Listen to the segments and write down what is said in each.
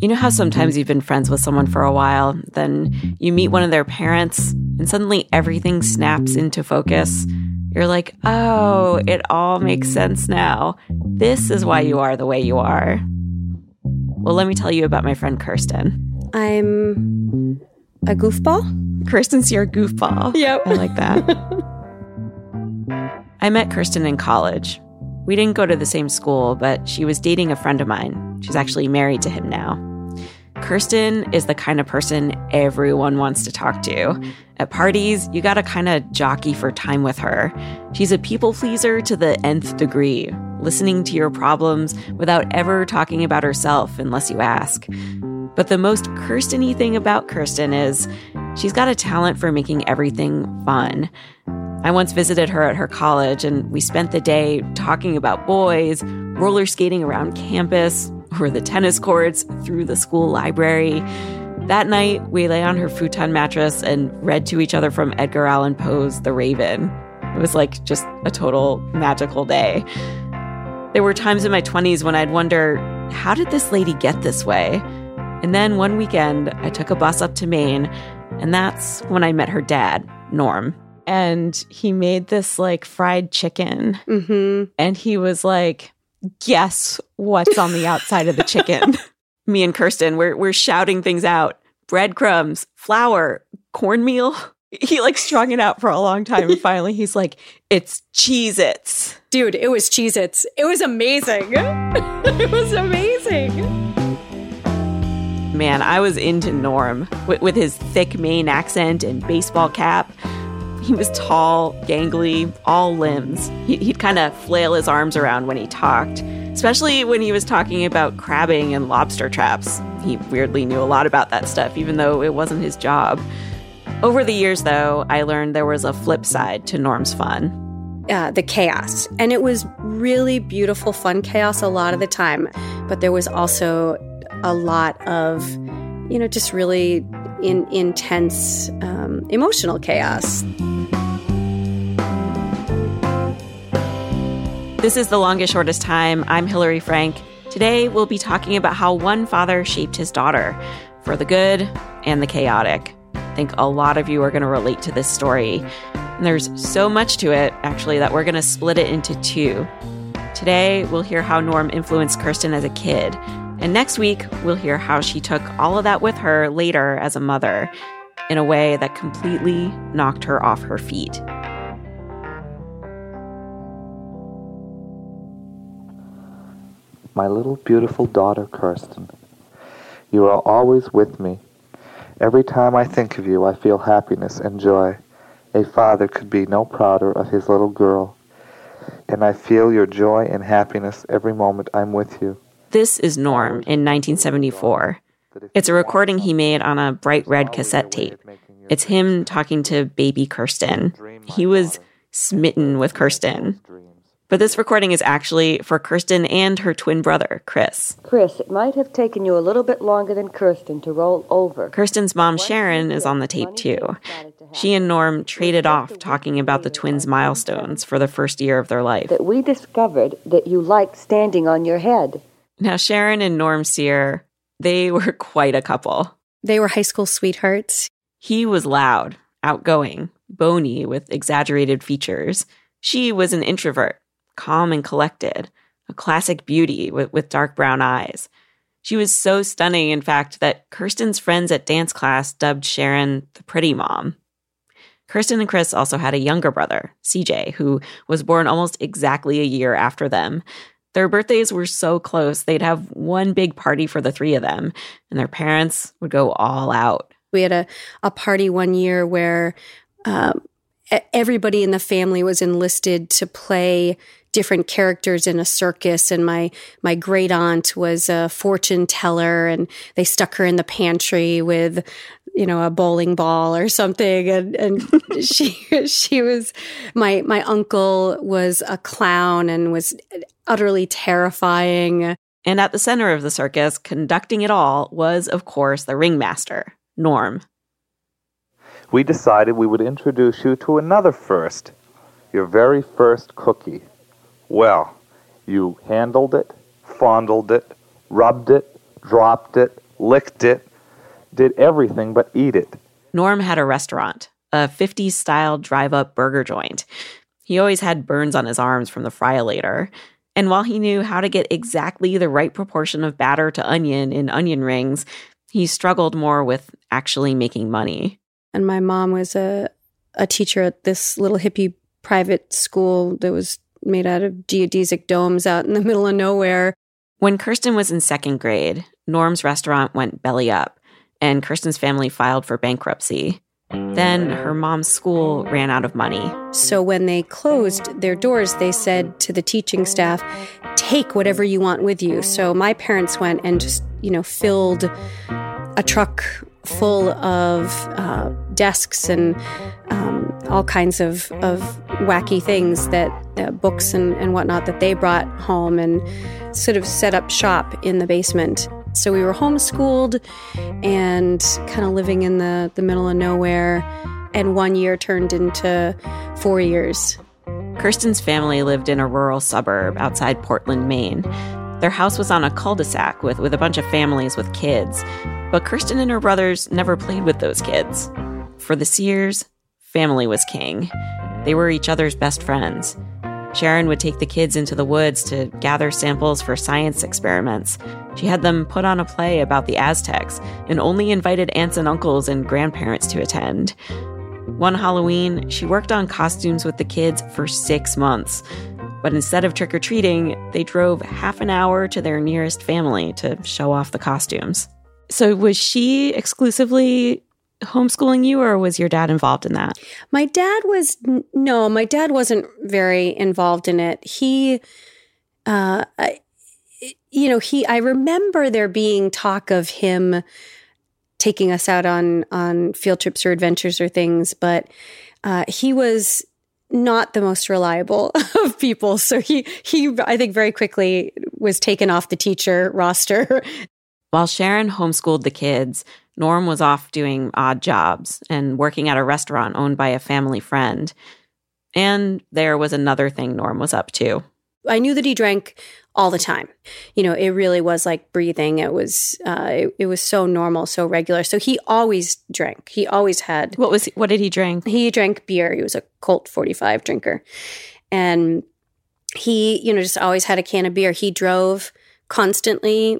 You know how sometimes you've been friends with someone for a while, then you meet one of their parents, and suddenly everything snaps into focus? You're like, oh, it all makes sense now. This is why you are the way you are. Well, let me tell you about my friend Kirsten. I'm a goofball. Kirsten's your goofball. Yep. I like that. I met Kirsten in college. We didn't go to the same school, but she was dating a friend of mine. She's actually married to him now. Kirsten is the kind of person everyone wants to talk to. At parties, you gotta kind of jockey for time with her. She's a people pleaser to the nth degree, listening to your problems without ever talking about herself unless you ask. But the most Kirsten y thing about Kirsten is she's got a talent for making everything fun. I once visited her at her college and we spent the day talking about boys, roller skating around campus, over the tennis courts, through the school library. That night, we lay on her futon mattress and read to each other from Edgar Allan Poe's The Raven. It was like just a total magical day. There were times in my 20s when I'd wonder, how did this lady get this way? And then one weekend, I took a bus up to Maine, and that's when I met her dad, Norm. And he made this like fried chicken. Mm-hmm. And he was like, guess what's on the outside of the chicken. Me and Kirsten, we're we're shouting things out. Breadcrumbs, flour, cornmeal. He like strung it out for a long time and finally he's like, it's Cheez Its. Dude, it was Cheez Its. It was amazing. it was amazing. Man, I was into Norm with, with his thick Maine accent and baseball cap. He was tall, gangly, all limbs. He, would kind of flail his arms around when he talked, especially when he was talking about crabbing and lobster traps. He weirdly knew a lot about that stuff, even though it wasn't his job. Over the years, though, I learned there was a flip side to Norm's fun. Uh, the chaos. And it was really beautiful, fun chaos a lot of the time. But there was also a lot of, you know, just really in, intense um, emotional chaos. This is The Longest Shortest Time. I'm Hillary Frank. Today, we'll be talking about how one father shaped his daughter for the good and the chaotic. I think a lot of you are going to relate to this story. And there's so much to it, actually, that we're going to split it into two. Today, we'll hear how Norm influenced Kirsten as a kid. And next week, we'll hear how she took all of that with her later as a mother in a way that completely knocked her off her feet. My little beautiful daughter, Kirsten, you are always with me. Every time I think of you, I feel happiness and joy. A father could be no prouder of his little girl. And I feel your joy and happiness every moment I'm with you. This is Norm in 1974. It's a recording he made on a bright red cassette tape. It's him talking to baby Kirsten. He was smitten with Kirsten. But this recording is actually for Kirsten and her twin brother, Chris. Chris, it might have taken you a little bit longer than Kirsten to roll over. Kirsten's mom, Sharon, is on the tape too. She and Norm traded off talking about the twins' milestones for the first year of their life. That we discovered that you liked standing on your head. Now, Sharon and Norm Sear, they were quite a couple. They were high school sweethearts. He was loud, outgoing, bony, with exaggerated features. She was an introvert calm and collected, a classic beauty with, with dark brown eyes. She was so stunning, in fact, that Kirsten's friends at dance class dubbed Sharon the pretty mom. Kirsten and Chris also had a younger brother, CJ, who was born almost exactly a year after them. Their birthdays were so close, they'd have one big party for the three of them, and their parents would go all out. We had a, a party one year where um, everybody in the family was enlisted to play different characters in a circus and my my great aunt was a fortune teller and they stuck her in the pantry with you know a bowling ball or something and and she she was my my uncle was a clown and was utterly terrifying. And at the center of the circus conducting it all was of course the ringmaster norm. We decided we would introduce you to another first your very first cookie Well, you handled it, fondled it, rubbed it, dropped it, licked it, did everything but eat it. Norm had a restaurant, a 50s style drive up burger joint. He always had burns on his arms from the fryolator. And while he knew how to get exactly the right proportion of batter to onion in onion rings, he struggled more with actually making money. And my mom was a, a teacher at this little hippie private school that was made out of geodesic domes out in the middle of nowhere. When Kirsten was in second grade, Norm's restaurant went belly up, and Kirsten's family filed for bankruptcy. Then her mom's school ran out of money. So when they closed their doors, they said to the teaching staff, take whatever you want with you. So my parents went and just, you know, filled a truck full of uh, desks and um, all kinds of, of wacky things that uh, books and, and whatnot that they brought home and sort of set up shop in the basement. So we were homeschooled and kind of living in the, the middle of nowhere. And one year turned into four years. Kirsten's family lived in a rural suburb outside Portland, Maine. Their house was on a cul de sac with, with a bunch of families with kids. But Kirsten and her brothers never played with those kids. For the Sears, family was king. They were each other's best friends. Sharon would take the kids into the woods to gather samples for science experiments. She had them put on a play about the Aztecs and only invited aunts and uncles and grandparents to attend. One Halloween, she worked on costumes with the kids for six months. But instead of trick or treating, they drove half an hour to their nearest family to show off the costumes. So, was she exclusively homeschooling you, or was your dad involved in that? My dad was, no, my dad wasn't very involved in it. He, uh, you know, he, I remember there being talk of him taking us out on on field trips or adventures or things, but uh, he was not the most reliable of people. So he he I think very quickly was taken off the teacher roster. While Sharon homeschooled the kids, Norm was off doing odd jobs and working at a restaurant owned by a family friend. And there was another thing Norm was up to. I knew that he drank all the time. You know, it really was like breathing. It was uh, it, it, was so normal, so regular. So he always drank. He always had. What was what did he drink? He drank beer. He was a Colt 45 drinker. And he, you know, just always had a can of beer. He drove constantly,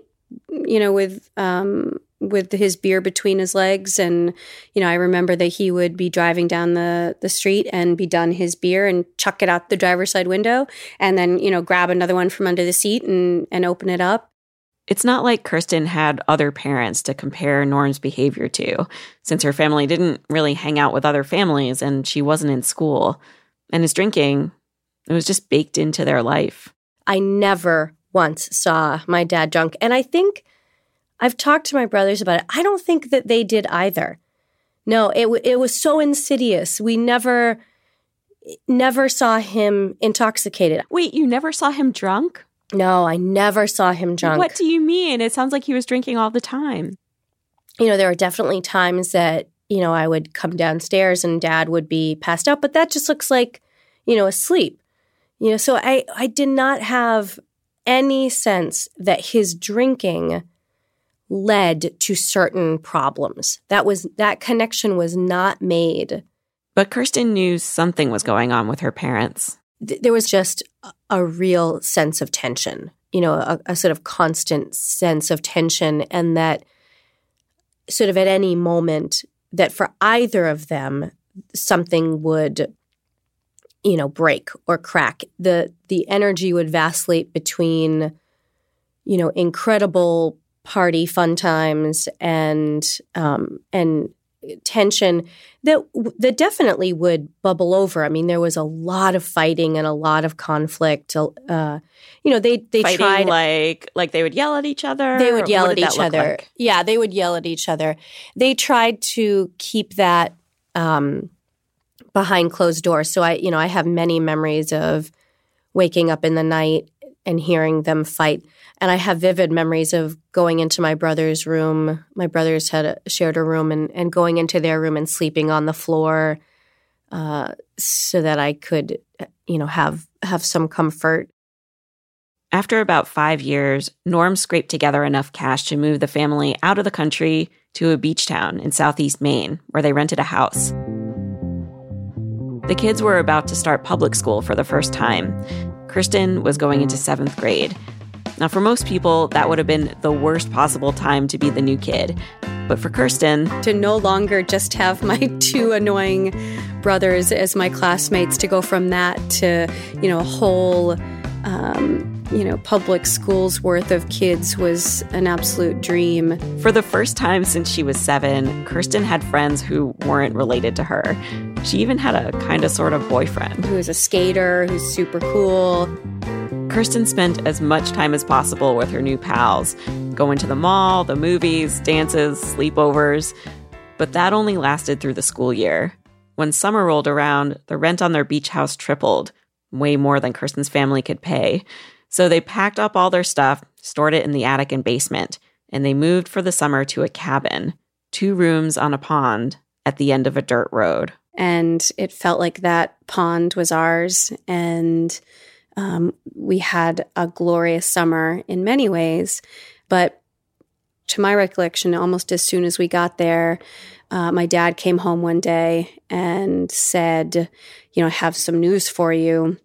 you know, with um with his beer between his legs and you know i remember that he would be driving down the the street and be done his beer and chuck it out the driver's side window and then you know grab another one from under the seat and and open it up it's not like Kirsten had other parents to compare Norm's behavior to, since her family didn't really hang out with other families and she wasn't in school. And his drinking, it was just baked into their life. I never once saw my dad drunk. And I think I've talked to my brothers about it. I don't think that they did either. No, it it was so insidious. We never never saw him intoxicated. Wait, you never saw him drunk? No, I never saw him drunk. What do you mean? It sounds like he was drinking all the time. You know, there were definitely times that, you know, I would come downstairs and dad would be passed out, but that just looks like, you know, asleep. You know, so I I did not have any sense that his drinking led to certain problems. That was that connection was not made. But Kirsten knew something was going on with her parents. there was just a real sense of tension, you know, a, a sort of constant sense of tension, and that sort of at any moment that for either of them something would you know break or crack the the energy would vacillate between you know incredible party fun times and um, and tension that that definitely would bubble over. I mean, there was a lot of fighting and a lot of conflict. Uh, you know, they they fighting tried like like they would yell at each other. They would yell at each other. Like? Yeah, they would yell at each other. They tried to keep that um, behind closed doors. So I, you know, I have many memories of waking up in the night and hearing them fight. And I have vivid memories of going into my brother's room. My brothers had a, shared a room, and, and going into their room and sleeping on the floor, uh, so that I could, you know, have have some comfort. After about five years, Norm scraped together enough cash to move the family out of the country to a beach town in southeast Maine, where they rented a house. The kids were about to start public school for the first time. Kirsten was going into seventh grade. Now, for most people, that would have been the worst possible time to be the new kid. But for Kirsten, to no longer just have my two annoying brothers as my classmates, to go from that to, you know, a whole um, you know, public schools worth of kids was an absolute dream. For the first time since she was seven, Kirsten had friends who weren't related to her. She even had a kind of sort of boyfriend. Who was a skater, who's super cool. Kirsten spent as much time as possible with her new pals, going to the mall, the movies, dances, sleepovers. But that only lasted through the school year. When summer rolled around, the rent on their beach house tripled, way more than Kirsten's family could pay. So they packed up all their stuff, stored it in the attic and basement, and they moved for the summer to a cabin, two rooms on a pond at the end of a dirt road. And it felt like that pond was ours. And um, we had a glorious summer in many ways. But to my recollection, almost as soon as we got there, uh, my dad came home one day and said, You know, I have some news for you.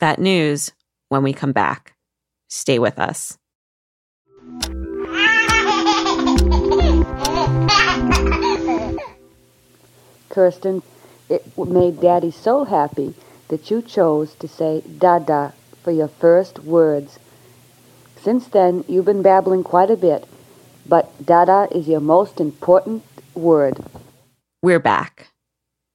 That news when we come back. Stay with us. Kirsten, it made Daddy so happy that you chose to say Dada for your first words. Since then, you've been babbling quite a bit, but Dada is your most important word. We're back.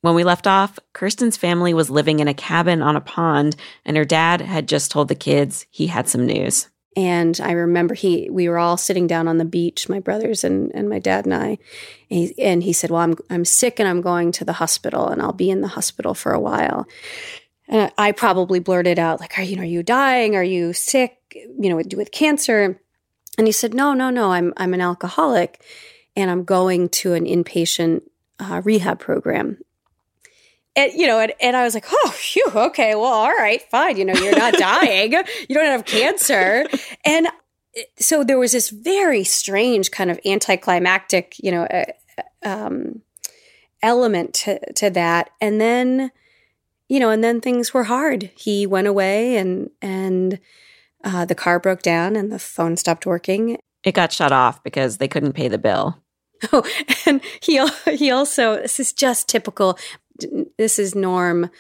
When we left off, Kirsten's family was living in a cabin on a pond, and her dad had just told the kids he had some news. And I remember he we were all sitting down on the beach, my brothers and, and my dad and I. And he, and he said, Well, I'm I'm sick and I'm going to the hospital and I'll be in the hospital for a while. And I probably blurted out, like, are you know, are you dying? Are you sick? You know, with, with cancer? And he said, No, no, no, I'm I'm an alcoholic and I'm going to an inpatient uh, rehab program and you know, and, and I was like, oh, phew, okay, well, all right, fine. You know, you're not dying, you don't have cancer, and so there was this very strange kind of anticlimactic, you know, uh, um, element to, to that, and then, you know, and then things were hard. He went away, and and uh, the car broke down, and the phone stopped working. It got shut off because they couldn't pay the bill. Oh, and he he also this is just typical this is Norm,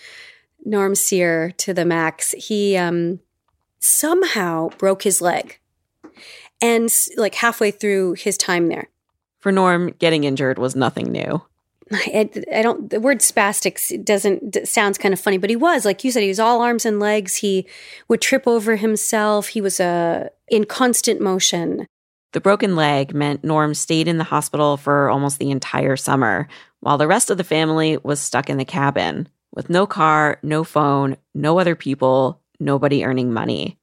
Norm Sear to the max. He um, somehow broke his leg, and like halfway through his time there. For Norm, getting injured was nothing new. I, I, don't. The word spastic doesn't sounds kind of funny, but he was like you said. He was all arms and legs. He would trip over himself. He was uh, in constant motion. The broken leg meant Norm stayed in the hospital for almost the entire summer, while the rest of the family was stuck in the cabin with no car, no phone, no other people, nobody earning money.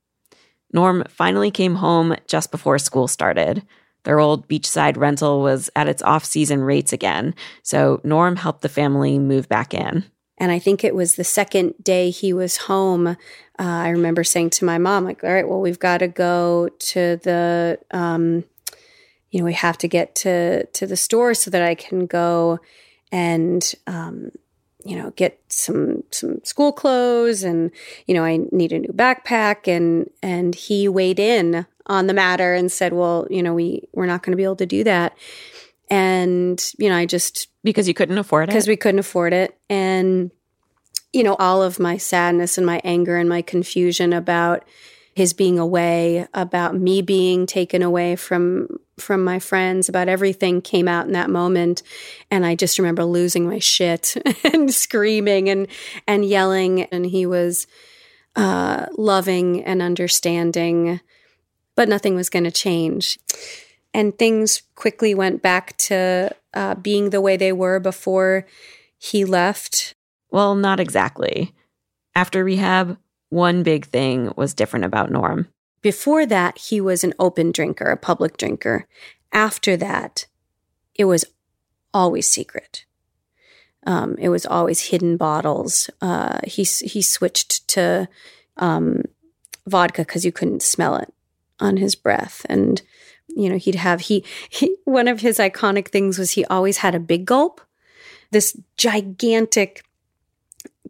Norm finally came home just before school started. Their old beachside rental was at its off season rates again, so Norm helped the family move back in. And I think it was the second day he was home. Uh, I remember saying to my mom, like, all right, well, we've got to go to the, um, you know, we have to get to, to the store so that I can go and um, you know get some some school clothes and you know I need a new backpack and and he weighed in on the matter and said well you know we we're not going to be able to do that and you know I just because you couldn't afford it because we couldn't afford it and you know all of my sadness and my anger and my confusion about his being away, about me being taken away from from my friends, about everything came out in that moment. And I just remember losing my shit and screaming and and yelling. And he was uh, loving and understanding, but nothing was going to change. And things quickly went back to uh, being the way they were before he left. Well, not exactly. After rehab, one big thing was different about Norm. Before that, he was an open drinker, a public drinker. After that, it was always secret. Um, it was always hidden bottles. Uh, he he switched to um, vodka because you couldn't smell it on his breath. And, you know, he'd have, he, he, one of his iconic things was he always had a big gulp, this gigantic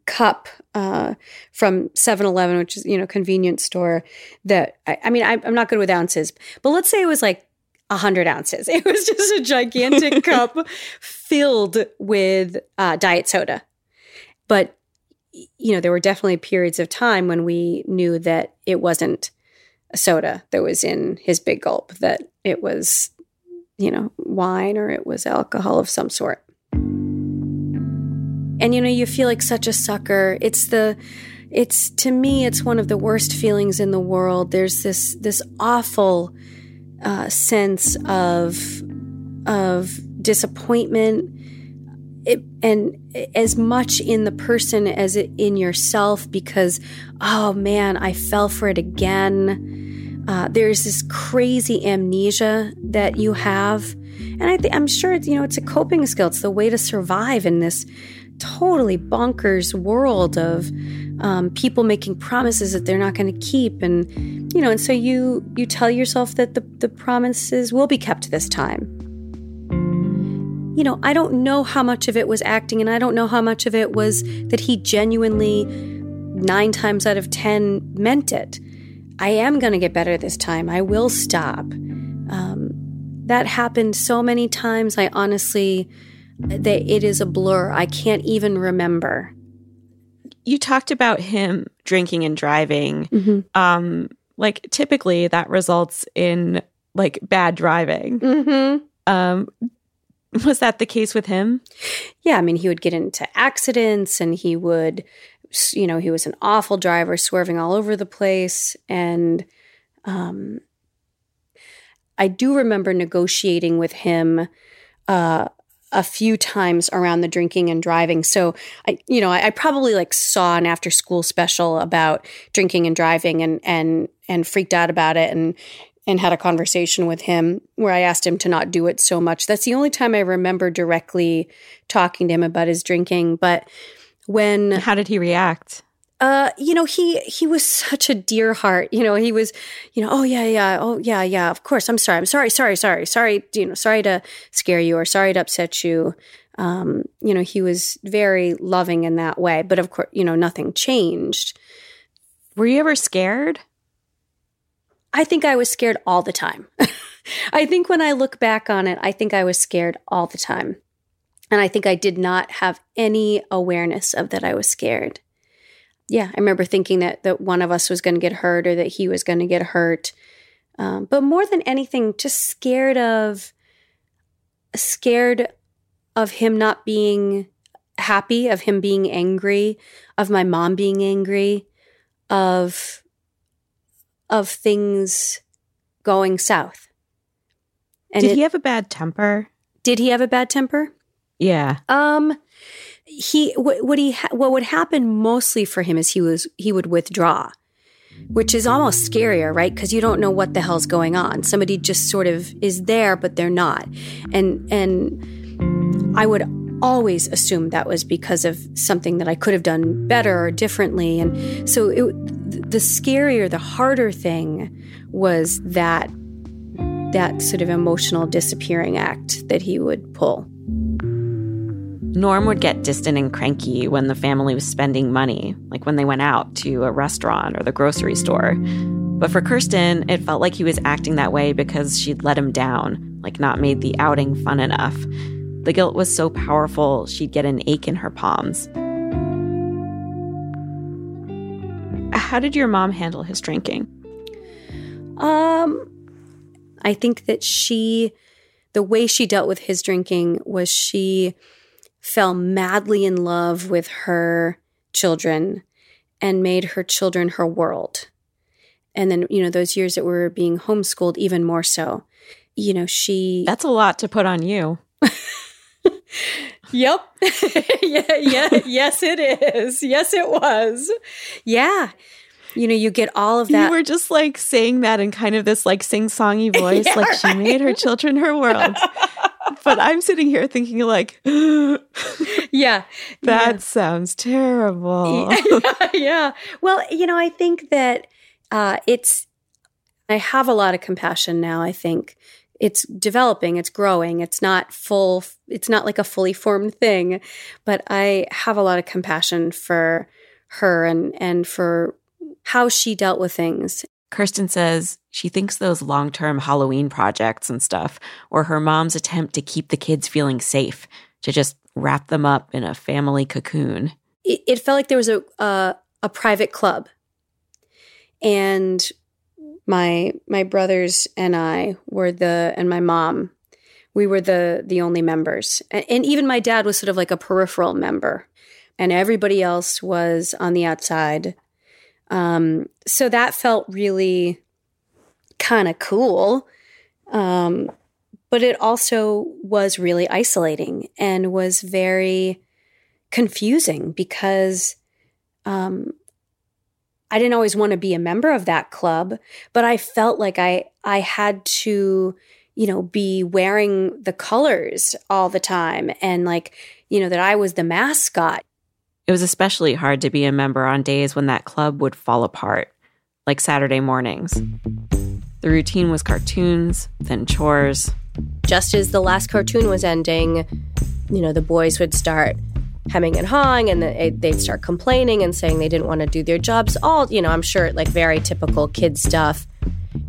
cup uh, from 7-Eleven, which is, you know, convenience store that, I, I mean, I, I'm not good with ounces, but let's say it was like 100 ounces. It was just a gigantic cup filled with uh, diet soda. But, you know, there were definitely periods of time when we knew that it wasn't soda that was in his big gulp, that it was, you know, wine or it was alcohol of some sort. And, you know, you feel like such a sucker. It's the, it's to me, it's one of the worst feelings in the world. There's this, this awful, uh, sense of of disappointment it, and as much in the person as in yourself because oh man i fell for it again. Uh, there's this crazy amnesia that you have. And i think i'm sure it's you know it's a coping skill. It's the way to survive in this totally bonkers world of um, people making promises that they're not going to keep. And you know and so you you tell yourself that the, the promises will be kept this time you know i don't know how much of it was acting and i don't know how much of it was that he genuinely nine times out of ten meant it i am going to get better this time i will stop um, that happened so many times i honestly that it is a blur i can't even remember you talked about him drinking and driving. mm-hmm. Um, like typically that results in like bad driving. Mm-hmm. Um, was that the case with him? Yeah, I mean, he would get into accidents and he would, you know, he was an awful driver, swerving all over the place. And um, I do remember negotiating with him uh, a few times around the drinking and driving. So I, you know, I, I, probably like saw an after school special about drinking and driving and and and freaked out about it and and had a conversation with him where I asked him to not do it so much. That's the only time I remember directly talking to him about his drinking. But when how did he react? uh, you know, he he was such a dear heart. You know, he was, you know, oh yeah, yeah, oh yeah, yeah. Of course, I'm sorry, I'm sorry, sorry, sorry, sorry. You know, sorry to scare you or sorry to upset you. Um, you know, he was very loving in that way. But of course, you know, nothing changed. Were you ever scared? I think I was scared all the time. I think when I look back on it, I think I was scared all the time. And I think I did not have any awareness of that I was scared yeah, I remember thinking that that one of us was going to get hurt or that he was going to get hurt. Um, but more than anything, just scared of scared of him not being happy, of him being angry, of my mom being angry, of of things going south. And did it, he have a bad temper? Did he have a bad temper? Yeah. Um he what, what he ha- what would happen mostly for him is he was he would withdraw which is almost scarier right because you don't know what the hell's going on somebody just sort of is there but they're not and and i would always assumed that was because of something that i could have done better or differently and so it, the scarier the harder thing was that that sort of emotional disappearing act that he would pull Norm would get distant and cranky when the family was spending money, like when they went out to a restaurant or the grocery store. But for Kirsten, it felt like he was acting that way because she'd let him down, like not made the outing fun enough. The guilt was so powerful, she'd get an ache in her palms. How did your mom handle his drinking? Um, I think that she, the way she dealt with his drinking was she fell madly in love with her children and made her children her world. And then, you know, those years that we were being homeschooled, even more so. You know, she. That's a lot to put on you. yep. yeah, yeah, yes, it is. Yes, it was. Yeah. You know, you get all of that. You were just like saying that in kind of this like sing songy voice, yeah, like she made her children her world but I'm sitting here thinking like, yeah, that yeah. sounds terrible. yeah, yeah. Well, you know, I think that Uh, it's, I have a lot of compassion now, I think. It's developing, it's growing, it's not full, it's not like a fully formed thing, but I have a lot of compassion for her and, and for how she dealt with things. Kirsten says she thinks those long term Halloween projects and stuff, or her mom's attempt to keep the kids feeling safe, to just wrap them up in a family cocoon. It, it felt like there was a, a, a private club. And my my brothers and I were the and my mom we were the the only members and, and, even my dad was sort of like a peripheral member and everybody else was on the outside um, so that felt really kind of cool. Um, but it also was really isolating and was very confusing because um, I didn't always want to be a member of that club, but I felt like I I had to, you know, be wearing the colors all the time and like, you know, that I was the mascot. It was especially hard to be a member on days when that club would fall apart, like Saturday mornings. The routine was cartoons, then chores. Just as the last cartoon was ending, you know, the boys would start hemming and hawing and they'd start complaining and saying they didn't want to do their jobs. All, you know, I'm sure like very typical kid stuff.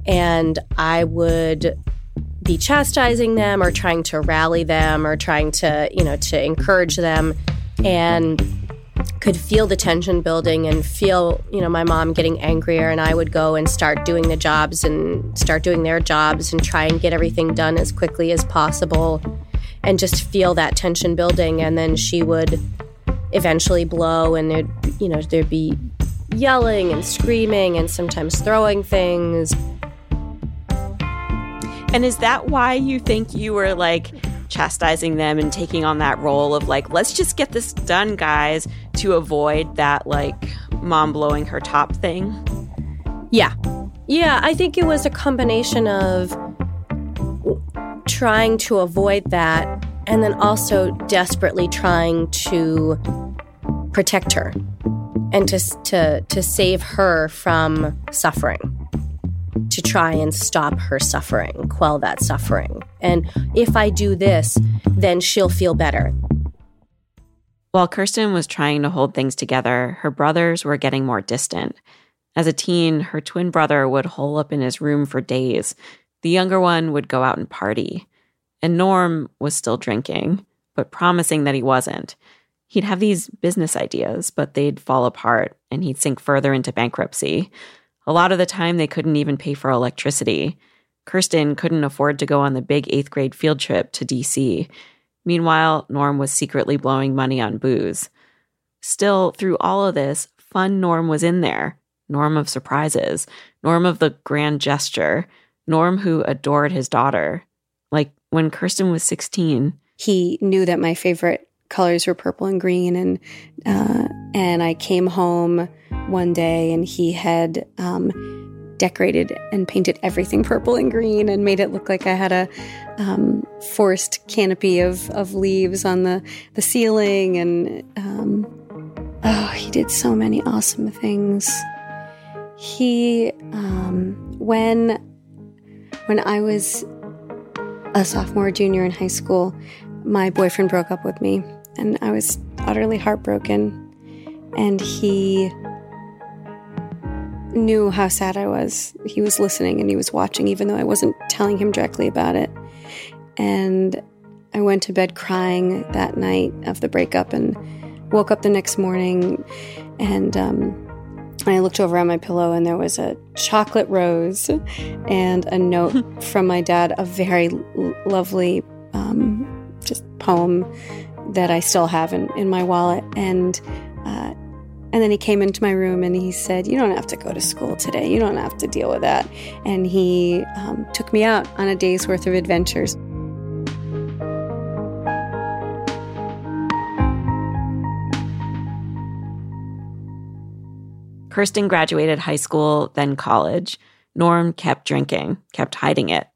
And I would be chastising them or trying to rally them or trying to, you know, to encourage them. And could feel the tension building and feel, you know, my mom getting angrier and I would go and start doing the jobs and start doing their jobs and try and get everything done as quickly as possible and just feel that tension building and then she would eventually blow and there'd, you know, there'd be yelling and screaming and sometimes throwing things. And is that why you think you were like chastising them and taking on that role of like, let's just get this done, guys, to avoid that like mom blowing her top thing? Yeah. Yeah, I think it was a combination of trying to avoid that and then also desperately trying to protect her and to to to save her from suffering to try and stop her suffering, quell that suffering. And if I do this, then she'll feel better. While Kirsten was trying to hold things together, her brothers were getting more distant. As a teen, her twin brother would hole up in his room for days. The younger one would go out and party. And Norm was still drinking, but promising that he wasn't. He'd have these business ideas, but they'd fall apart and he'd sink further into bankruptcy. A lot of the time, they couldn't even pay for electricity. Kirsten couldn't afford to go on the big eighth grade field trip to DC. Meanwhile, Norm was secretly blowing money on booze. Still, through all of this, fun Norm was in there. Norm of surprises, Norm of the grand gesture, Norm who adored his daughter. Like when Kirsten was 16. He knew that my favorite colors were purple and green, and uh, and I came home one day and he had um, decorated and painted everything purple and green and made it look like I had a um, forest canopy of, of leaves on the, the ceiling. And um, oh, he did so many awesome things. He, um, when, when I was a sophomore, junior in high school, my boyfriend broke up with me and I was utterly heartbroken. And he knew how sad I was. He was listening and he was watching, even though I wasn't telling him directly about it. And I went to bed crying that night of the breakup and woke up the next morning and um, I looked over at my pillow and there was a chocolate rose and a note from my dad, a very lovely um, just poem that I still have in, in my wallet. And uh, and then he came into my room and he said, You don't have to go to school today. You don't have to deal with that. And he um, took me out on a day's worth of adventures. Kirsten graduated high school, then college. Norm kept drinking, kept hiding it.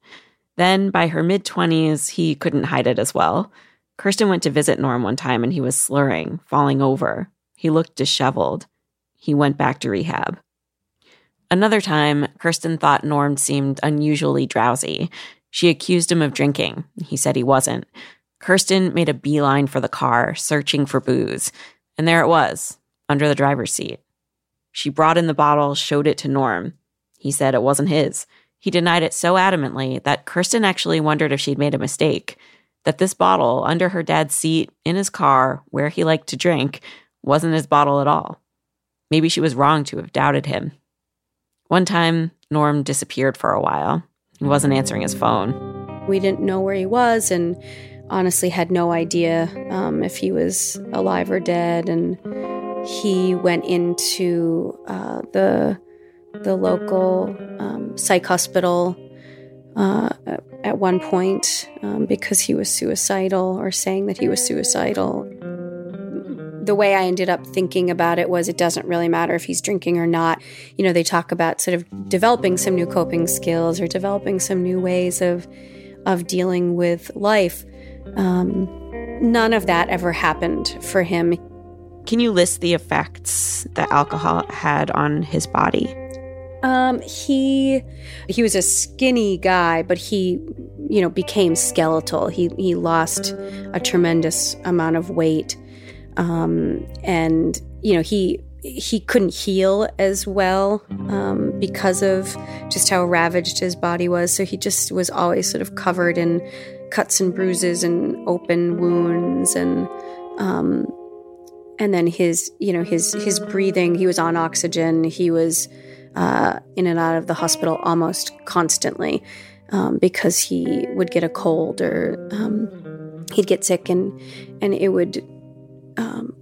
Then, by her mid 20s, he couldn't hide it as well. Kirsten went to visit Norm one time and he was slurring, falling over, he looked disheveled. He went back to rehab. Another time, Kirsten thought Norm seemed unusually drowsy. She accused him of drinking. He said he wasn't. Kirsten made a beeline for the car, searching for booze. And there it was, under the driver's seat. She brought in the bottle, showed it to Norm. He said it wasn't his. He denied it so adamantly that Kirsten actually wondered if she'd made a mistake, that this bottle under her dad's seat in his car, where he liked to drink, wasn't his bottle at all. Maybe she was wrong to have doubted him. One time, Norm disappeared for a while. He wasn't answering his phone. We didn't know where he was and honestly had no idea um, if he was alive or dead. And he went into uh, the the local um, psych hospital uh, at one point um, because he was suicidal or saying that he was suicidal. The way I ended up thinking about it was it doesn't really matter if he's drinking or not. You know, they talk about sort of developing some new coping skills or developing some new ways of of dealing with life. Um, none of that ever happened for him. Can you list the effects that alcohol had on his body? Um, he he was a skinny guy, but he, you know, became skeletal. He he lost a tremendous amount of weight, um, and you know he he couldn't heal as well um, because of just how ravaged his body was. So he just was always sort of covered in cuts and bruises and open wounds and um, and then his you know his his breathing he was on oxygen he was uh, in and out of the hospital almost constantly um, because he would get a cold or um, he'd get sick and and it would um,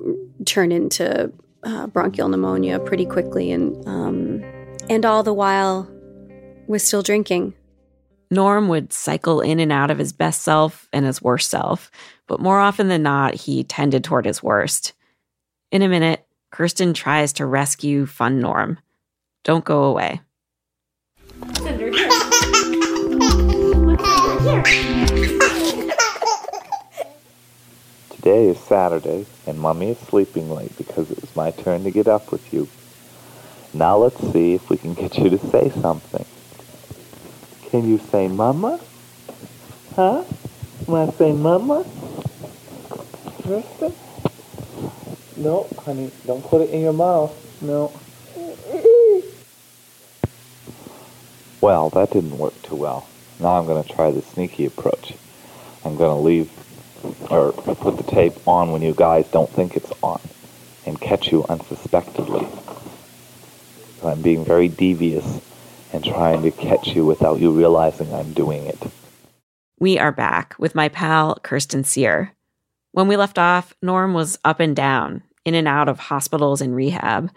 turn into uh, bronchial pneumonia pretty quickly and um, and all the while was still drinking Norm would cycle in and out of his best self and his worst self, but more often than not, he tended toward his worst. In a minute, Kirsten tries to rescue Fun Norm. Don't go away. Today is Saturday, and Mummy is sleeping late because it was my turn to get up with you. Now let's see if we can get you to say something. Can you say mama? Huh? Want to say mama? Kirsten? No, honey, don't put it in your mouth. No. Well, that didn't work too well. Now I'm going to try the sneaky approach. I'm going to leave or put the tape on when you guys don't think it's on and catch you unsuspectedly. I'm being very devious and trying to catch you without you realizing I'm doing it. We are back with my pal, Kirsten Sear. When we left off, Norm was up and down, in and out of hospitals and rehab.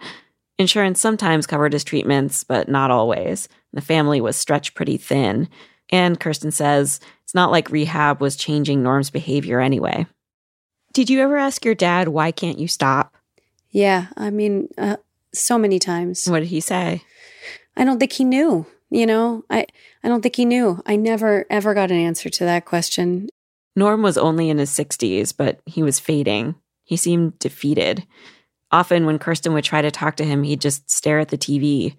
Insurance sometimes covered his treatments, but not always. The family was stretched pretty thin. And Kirsten says it's not like rehab was changing Norm's behavior anyway. Did you ever ask your dad, why can't you stop? Yeah, I mean, uh, so many times. What did he say? I don't think he knew. You know, I, I don't think he knew. I never, ever got an answer to that question. Norm was only in his 60s, but he was fading. He seemed defeated. Often, when Kirsten would try to talk to him, he'd just stare at the TV.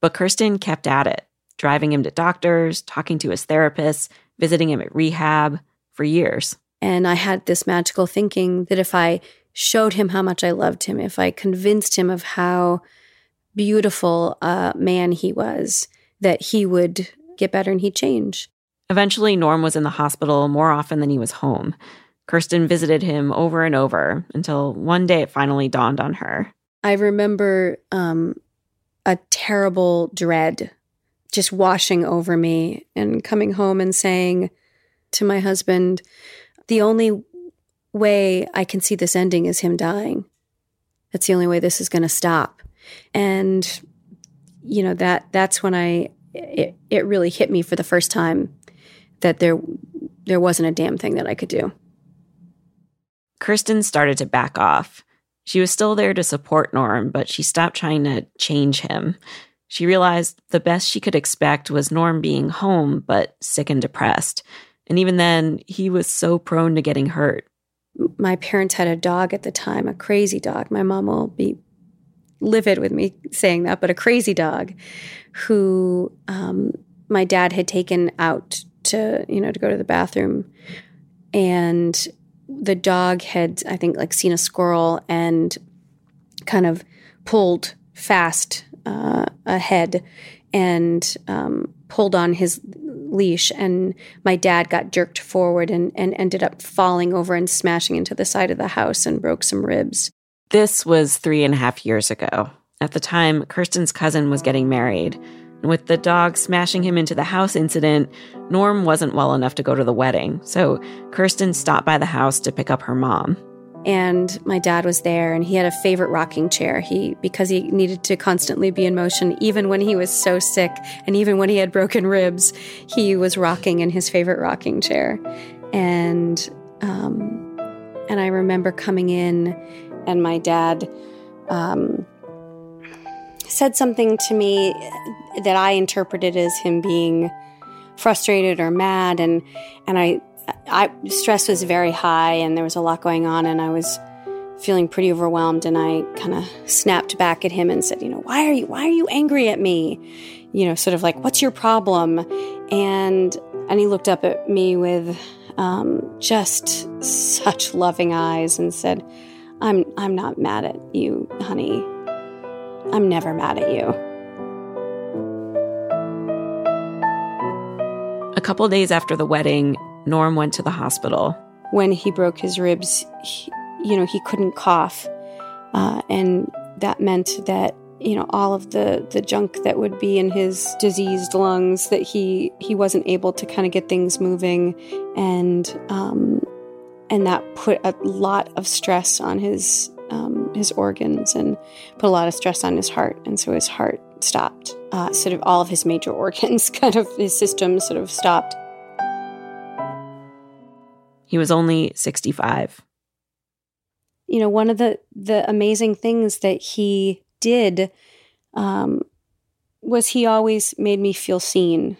But Kirsten kept at it, driving him to doctors, talking to his therapist, visiting him at rehab for years. And I had this magical thinking that if I showed him how much I loved him, if I convinced him of how beautiful a man he was, that he would get better and he'd change. Eventually, Norm was in the hospital more often than he was home. Kirsten visited him over and over until one day it finally dawned on her. I remember um, a terrible dread just washing over me and coming home and saying to my husband, The only way I can see this ending is him dying. That's the only way this is going to stop and you know that that's when I it, it really hit me for the first time that there there wasn't a damn thing that I could do. Kirsten started to back off. She was still there to support Norm, but she stopped trying to change him. She realized the best she could expect was Norm being home, but sick and depressed. And even then, he was so prone to getting hurt. My parents had a dog at the time, a crazy dog. My mom will be livid with me saying that, but a crazy dog who um, my dad had taken out to, you know, to go to the bathroom. And the dog had, I think, like seen a squirrel and kind of pulled fast uh, ahead and um, pulled on his leash. And my dad got jerked forward and, and ended up falling over and smashing into the side of the house and broke some ribs. This was three and a half years ago. At the time, Kirsten's cousin was getting married. With the dog smashing him into the house incident, Norm wasn't well enough to go to the wedding. So Kirsten stopped by the house to pick up her mom. And my dad was there and he had a favorite rocking chair. He because he needed to constantly be in motion even when he was so sick and even when he had broken ribs, he was rocking in his favorite rocking chair. And um and I remember coming in and my dad um, said something to me that I interpreted as him being frustrated or mad, and and I, I stress was very high, and there was a lot going on, and I was feeling pretty overwhelmed, and I kind of snapped back at him and said, you know, why are you why are you angry at me? You know, sort of like, what's your problem? And and he looked up at me with um, just such loving eyes and said, "I'm I'm not mad at you, honey. I'm never mad at you." Couple days after the wedding, Norm went to the hospital. When he broke his ribs, he, you know, he couldn't cough, uh, and that meant that you know all of the the junk that would be in his diseased lungs that he he wasn't able to kind of get things moving. And um and that put a lot of stress on his um, his organs and put a lot of stress on his heart. And so his heart stopped uh, sort of all of his major organs kind of his system sort of stopped he was only 65 you know one of the the amazing things that he did um, was he always made me feel seen.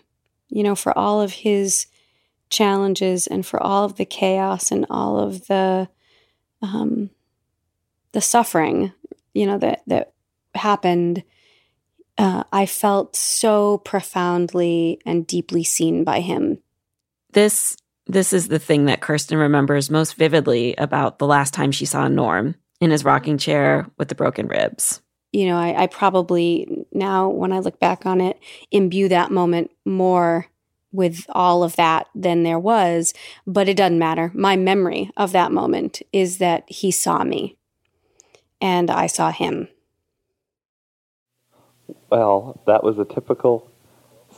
You know, for all of his challenges and for all of the chaos and all of the um, the suffering, you know that that happened. Uh, I felt so profoundly and deeply seen by him. This this is the thing that Kirsten remembers most vividly about the last time she saw Norm in his rocking chair with the broken ribs you know, I, I probably now, when I look back on it, imbue that moment more with all of that than there was, but it doesn't matter. My memory of that moment is that he saw me and I saw him. Well, that was a typical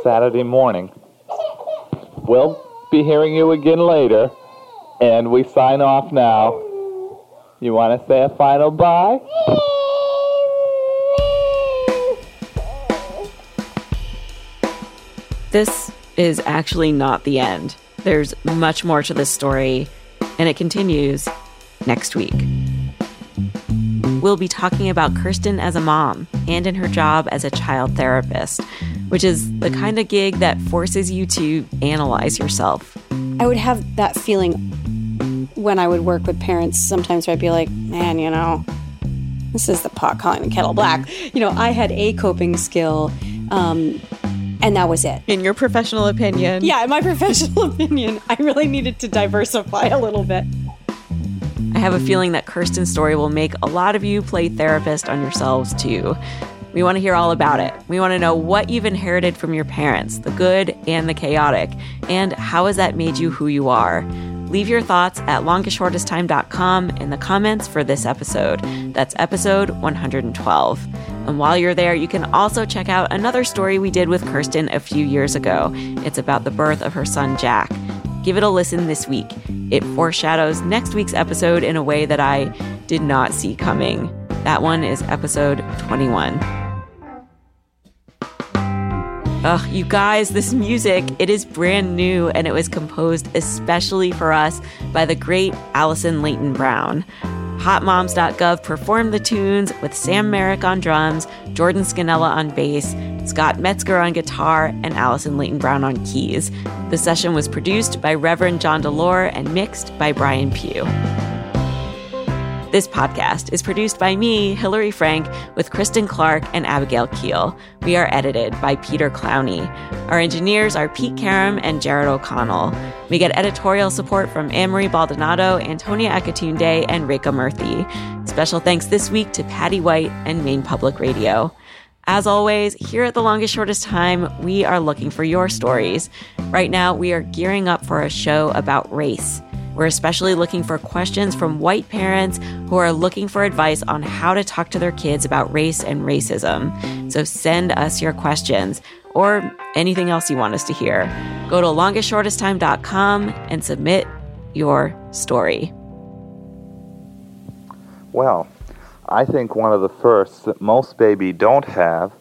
Saturday morning. We'll be hearing you again later, and we sign off now. You want to say a final bye? This is actually not the end. There's much more to this story, and it continues next week. We'll be talking about Kirsten as a mom and in her job as a child therapist, which is the kind of gig that forces you to analyze yourself. I would have that feeling when I would work with parents sometimes where I'd be like, man, you know, this is the pot calling the kettle black. You know, I had a coping skill. Um, and that was it. In your professional opinion? Yeah, in my professional opinion, I really needed to diversify a little bit. I have a feeling that Kirsten's story will make a lot of you play therapist on yourselves too. We want to hear all about it. We want to know what you've inherited from your parents, the good and the chaotic, and how has that made you who you are. Leave your thoughts at longestshortesttime.com in the comments for this episode. That's episode 112. And while you're there, you can also check out another story we did with Kirsten a few years ago. It's about the birth of her son, Jack. Give it a listen this week. It foreshadows next week's episode in a way that I did not see coming. That one is episode 21. Ugh, you guys, this music, it is brand new and it was composed especially for us by the great Allison Leyton Brown. HotMoms.gov performed the tunes with Sam Merrick on drums, Jordan Scannella on bass, Scott Metzger on guitar, and Allison Leyton Brown on keys. The session was produced by Reverend John Delore and mixed by Brian Pugh. This podcast is produced by me, Hillary Frank, with Kristen Clark and Abigail Keel. We are edited by Peter Clowney. Our engineers are Pete Karam and Jared O'Connell. We get editorial support from Amory Baldonado, Antonia Akatunde, and Reka Murthy. Special thanks this week to Patty White and Maine Public Radio. As always, here at The Longest Shortest Time, we are looking for your stories. Right now, we are gearing up for a show about race. We're especially looking for questions from white parents who are looking for advice on how to talk to their kids about race and racism. So send us your questions or anything else you want us to hear. Go to longestshortesttime.com and submit your story. Well, I think one of the firsts that most baby don't have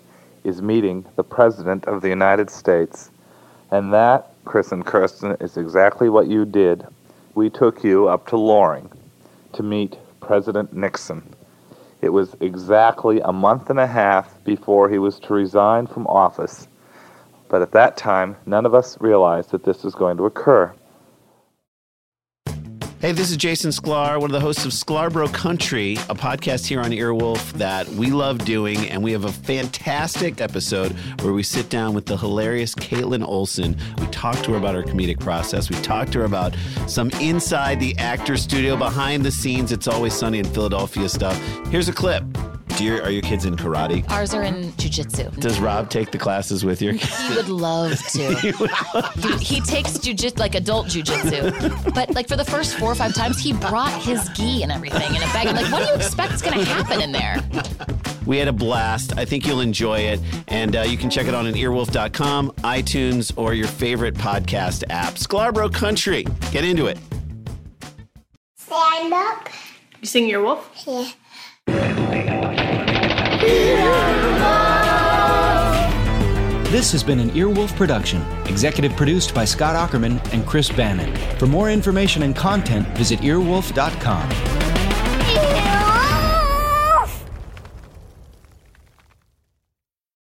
is meeting the President of the United States. And that, Chris and Kirsten, is exactly what you did we took you up to Loring to meet President Nixon. It was exactly a month and a half before he was to resign from office, but at that time, none of us realized that this was going to occur. Hey, this is Jason Sklar, one of the hosts of Sklarbro Country, a podcast here on Earwolf that we love doing. And we have a fantastic episode where we sit down with the hilarious Kaitlin Olson. We talk to her about her comedic process. We talk to her about some inside the actor studio, behind the scenes. It's always sunny in Philadelphia stuff. Here's a clip. Do your, are your kids in karate? Ours are in jujitsu. Does Rob take the classes with your kids? He would love to. he, would love he, he takes jujitsu, like adult jujitsu. But like for the first four or five times, he brought his gi and everything in a bag. I'm like, what do you expect is going to happen in there? We had a blast. I think you'll enjoy it. And uh, you can check it out on earwolf.com, iTunes, or your favorite podcast app. Sklarbro Country. Get into it. Stand up. You sing Earwolf? Yeah. This has been an Earwolf production, executive produced by Scott Aukerman and Chris Bannon. For more information and content, visit earwolf.com.